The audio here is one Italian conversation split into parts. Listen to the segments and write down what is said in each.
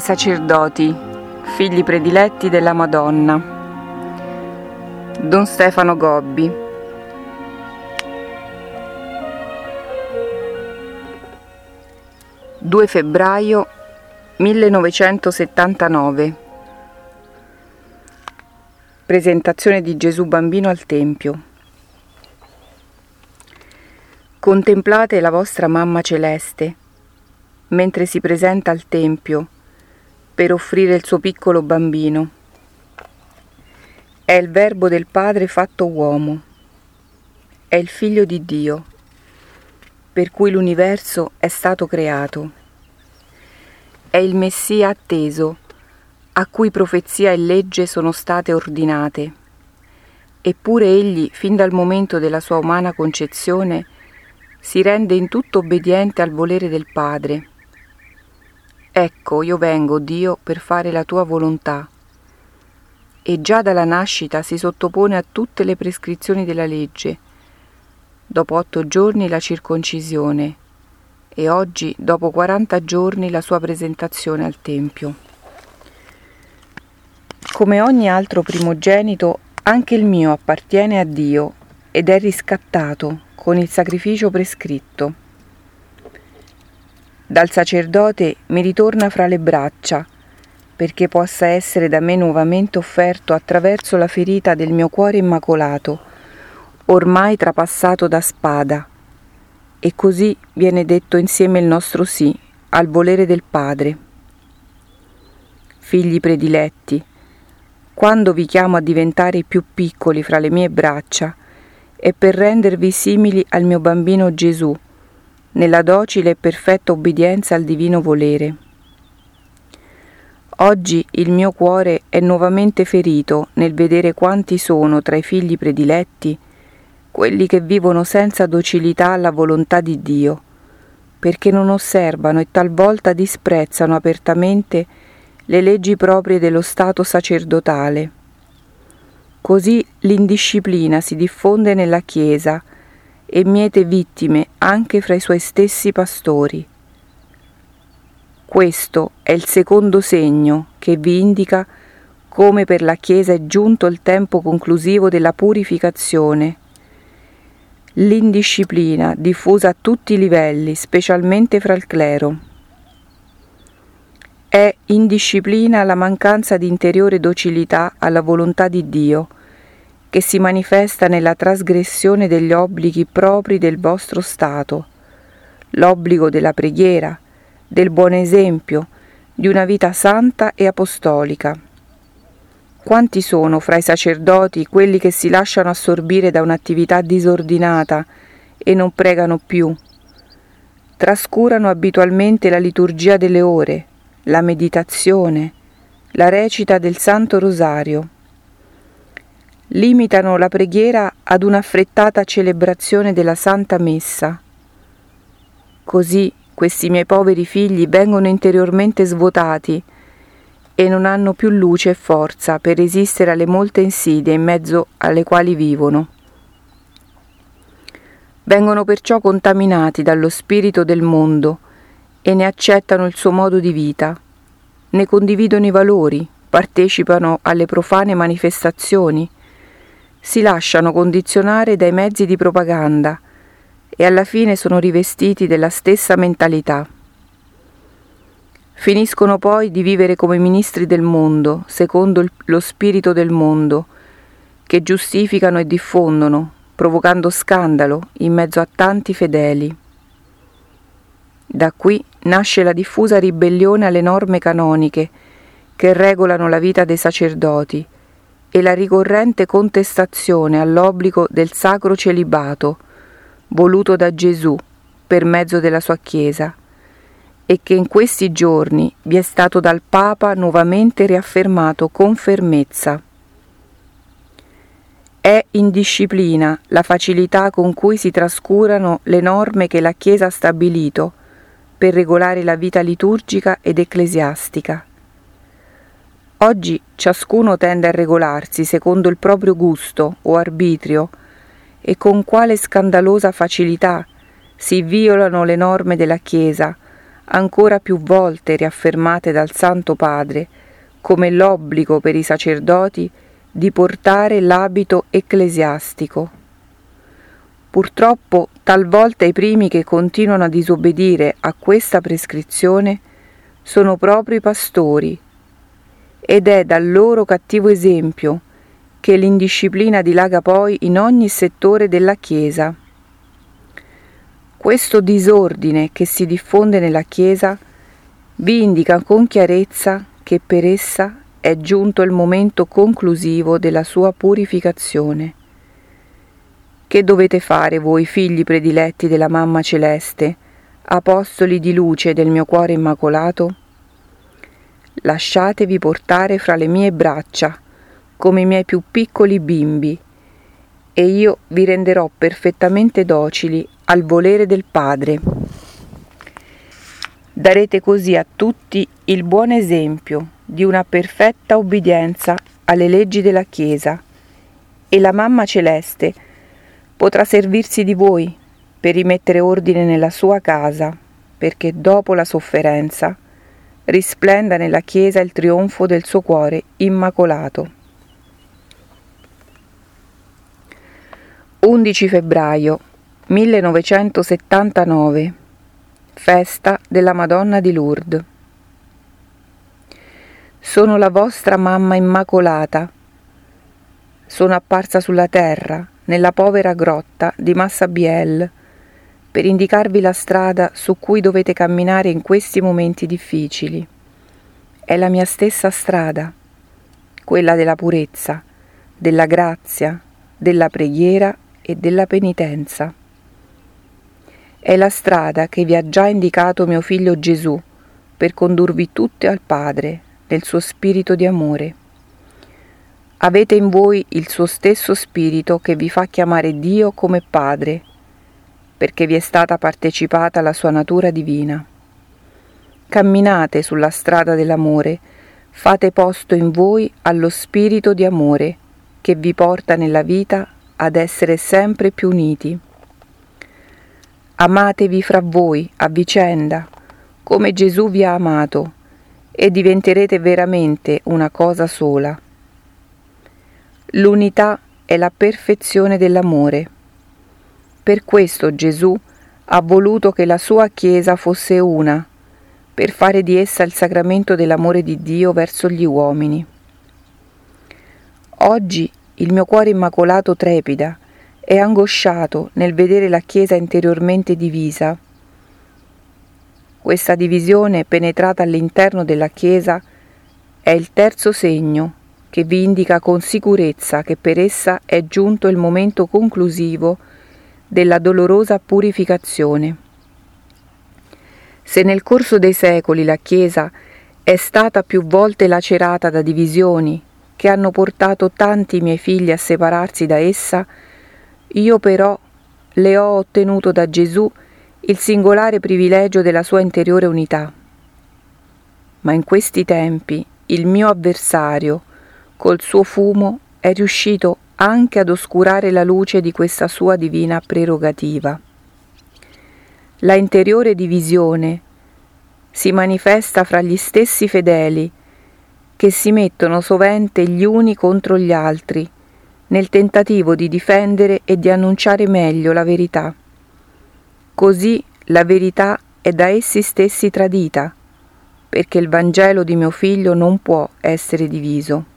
ai sacerdoti, figli prediletti della Madonna. Don Stefano Gobbi. Due febbraio 1979 Presentazione di Gesù bambino al Tempio. Contemplate la vostra mamma celeste mentre si presenta al Tempio per offrire il suo piccolo bambino. È il Verbo del Padre fatto uomo, è il Figlio di Dio, per cui l'universo è stato creato. È il Messia atteso, a cui profezia e legge sono state ordinate. Eppure egli, fin dal momento della sua umana concezione, si rende in tutto obbediente al volere del Padre Ecco, io vengo, Dio, per fare la tua volontà. E già dalla nascita si sottopone a tutte le prescrizioni della legge. Dopo otto giorni la circoncisione e oggi, dopo quaranta giorni, la sua presentazione al Tempio. Come ogni altro primogenito, anche il mio appartiene a Dio ed è riscattato con il sacrificio prescritto dal sacerdote mi ritorna fra le braccia, perché possa essere da me nuovamente offerto attraverso la ferita del mio cuore immacolato, ormai trapassato da spada. E così viene detto insieme il nostro sì al volere del Padre. Figli prediletti, quando vi chiamo a diventare più piccoli fra le mie braccia, è per rendervi simili al mio bambino Gesù, nella docile e perfetta obbedienza al divino volere. Oggi il mio cuore è nuovamente ferito nel vedere quanti sono tra i figli prediletti quelli che vivono senza docilità alla volontà di Dio, perché non osservano e talvolta disprezzano apertamente le leggi proprie dello Stato sacerdotale. Così l'indisciplina si diffonde nella Chiesa, e miete vittime anche fra i suoi stessi pastori. Questo è il secondo segno che vi indica come per la Chiesa è giunto il tempo conclusivo della purificazione. L'indisciplina diffusa a tutti i livelli, specialmente fra il clero. È indisciplina la mancanza di interiore docilità alla volontà di Dio, che si manifesta nella trasgressione degli obblighi propri del vostro stato, l'obbligo della preghiera, del buon esempio, di una vita santa e apostolica. Quanti sono fra i sacerdoti quelli che si lasciano assorbire da un'attività disordinata e non pregano più? Trascurano abitualmente la liturgia delle ore, la meditazione, la recita del Santo Rosario limitano la preghiera ad un'affrettata celebrazione della Santa Messa. Così questi miei poveri figli vengono interiormente svuotati e non hanno più luce e forza per resistere alle molte insidie in mezzo alle quali vivono. Vengono perciò contaminati dallo spirito del mondo e ne accettano il suo modo di vita, ne condividono i valori, partecipano alle profane manifestazioni, si lasciano condizionare dai mezzi di propaganda e alla fine sono rivestiti della stessa mentalità. Finiscono poi di vivere come ministri del mondo, secondo lo spirito del mondo, che giustificano e diffondono, provocando scandalo in mezzo a tanti fedeli. Da qui nasce la diffusa ribellione alle norme canoniche che regolano la vita dei sacerdoti, e la ricorrente contestazione all'obbligo del sacro celibato voluto da Gesù per mezzo della sua Chiesa e che in questi giorni vi è stato dal Papa nuovamente riaffermato con fermezza. È indisciplina la facilità con cui si trascurano le norme che la Chiesa ha stabilito per regolare la vita liturgica ed ecclesiastica. Oggi ciascuno tende a regolarsi secondo il proprio gusto o arbitrio e con quale scandalosa facilità si violano le norme della Chiesa, ancora più volte riaffermate dal Santo Padre, come l'obbligo per i sacerdoti di portare l'abito ecclesiastico. Purtroppo talvolta i primi che continuano a disobbedire a questa prescrizione sono proprio i pastori ed è dal loro cattivo esempio che l'indisciplina dilaga poi in ogni settore della Chiesa. Questo disordine che si diffonde nella Chiesa vi indica con chiarezza che per essa è giunto il momento conclusivo della sua purificazione. Che dovete fare voi figli prediletti della Mamma Celeste, apostoli di luce del mio cuore immacolato? Lasciatevi portare fra le mie braccia, come i miei più piccoli bimbi, e io vi renderò perfettamente docili al volere del Padre. Darete così a tutti il buon esempio di una perfetta obbedienza alle leggi della Chiesa e la Mamma Celeste potrà servirsi di voi per rimettere ordine nella sua casa, perché dopo la sofferenza risplenda nella Chiesa il trionfo del suo cuore immacolato. 11 febbraio 1979 Festa della Madonna di Lourdes Sono la vostra mamma immacolata. Sono apparsa sulla terra, nella povera grotta di Massabielle, per indicarvi la strada su cui dovete camminare in questi momenti difficili. È la mia stessa strada, quella della purezza, della grazia, della preghiera e della penitenza. È la strada che vi ha già indicato mio figlio Gesù per condurvi tutte al Padre nel suo spirito di amore. Avete in voi il suo stesso spirito che vi fa chiamare Dio come Padre, perché vi è stata partecipata la sua natura divina. Camminate sulla strada dell'amore, fate posto in voi allo spirito di amore che vi porta nella vita ad essere sempre più uniti. Amatevi fra voi a vicenda, come Gesù vi ha amato, e diventerete veramente una cosa sola. L'unità è la perfezione dell'amore. Per questo Gesù ha voluto che la sua Chiesa fosse una, per fare di essa il sacramento dell'amore di Dio verso gli uomini. Oggi il mio cuore immacolato trepida, è angosciato nel vedere la Chiesa interiormente divisa. Questa divisione penetrata all'interno della Chiesa è il terzo segno che vi indica con sicurezza che per essa è giunto il momento conclusivo della dolorosa purificazione. Se nel corso dei secoli la Chiesa è stata più volte lacerata da divisioni, che hanno portato tanti miei figli a separarsi da essa, io però le ho ottenuto da Gesù il singolare privilegio della sua interiore unità. Ma in questi tempi il mio avversario, col suo fumo, è riuscito anche ad oscurare la luce di questa sua divina prerogativa. La interiore divisione si manifesta fra gli stessi fedeli che si mettono sovente gli uni contro gli altri, nel tentativo di difendere e di annunciare meglio la verità. Così la verità è da essi stessi tradita, perché il Vangelo di mio figlio non può essere diviso.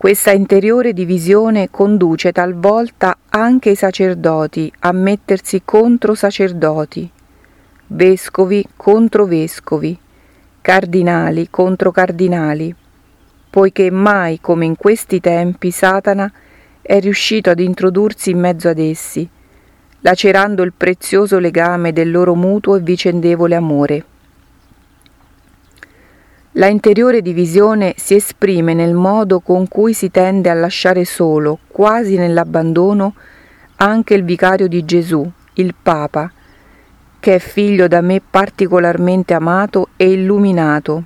Questa interiore divisione conduce talvolta anche i sacerdoti a mettersi contro sacerdoti, vescovi contro vescovi, cardinali contro cardinali, poiché mai come in questi tempi Satana è riuscito ad introdursi in mezzo ad essi, lacerando il prezioso legame del loro mutuo e vicendevole amore. La interiore divisione si esprime nel modo con cui si tende a lasciare solo, quasi nell'abbandono, anche il vicario di Gesù, il Papa, che è figlio da me particolarmente amato e illuminato.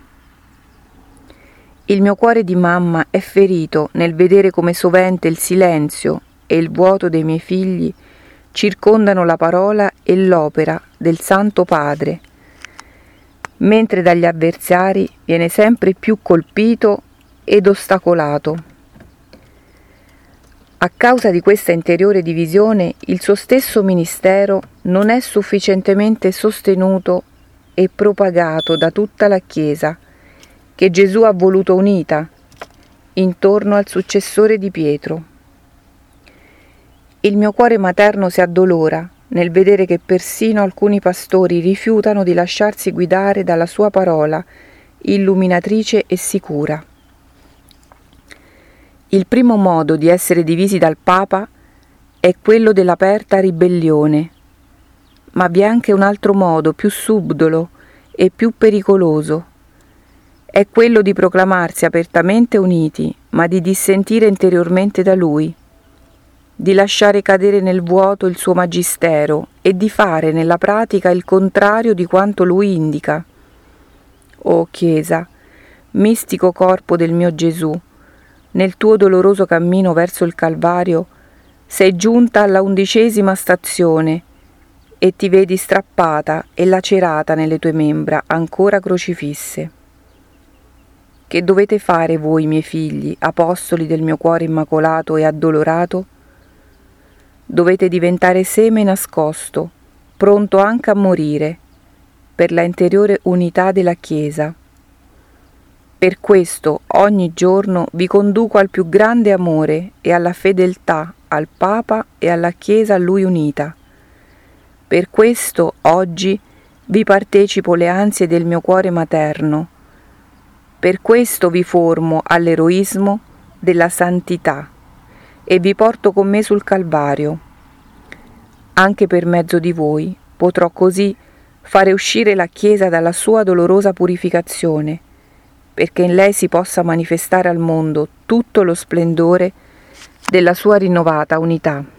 Il mio cuore di mamma è ferito nel vedere come sovente il silenzio e il vuoto dei miei figli circondano la parola e l'opera del Santo Padre, mentre dagli avversari viene sempre più colpito ed ostacolato. A causa di questa interiore divisione, il suo stesso ministero non è sufficientemente sostenuto e propagato da tutta la Chiesa, che Gesù ha voluto unita intorno al successore di Pietro. Il mio cuore materno si addolora nel vedere che persino alcuni pastori rifiutano di lasciarsi guidare dalla sua parola, illuminatrice e sicura. Il primo modo di essere divisi dal Papa è quello dell'aperta ribellione, ma vi è anche un altro modo più subdolo e più pericoloso. È quello di proclamarsi apertamente uniti, ma di dissentire interiormente da Lui di lasciare cadere nel vuoto il suo magistero e di fare nella pratica il contrario di quanto lui indica. O Chiesa, mistico corpo del mio Gesù, nel tuo doloroso cammino verso il Calvario sei giunta alla undicesima stazione e ti vedi strappata e lacerata nelle tue membra ancora crocifisse. Che dovete fare voi, miei figli, apostoli del mio cuore immacolato e addolorato? Dovete diventare seme nascosto, pronto anche a morire, per la interiore unità della Chiesa. Per questo ogni giorno vi conduco al più grande amore e alla fedeltà al Papa e alla Chiesa a Lui unita. Per questo oggi vi partecipo le ansie del mio cuore materno. Per questo vi formo all'eroismo della santità e vi porto con me sul Calvario. Anche per mezzo di voi potrò così fare uscire la Chiesa dalla sua dolorosa purificazione, perché in lei si possa manifestare al mondo tutto lo splendore della sua rinnovata unità.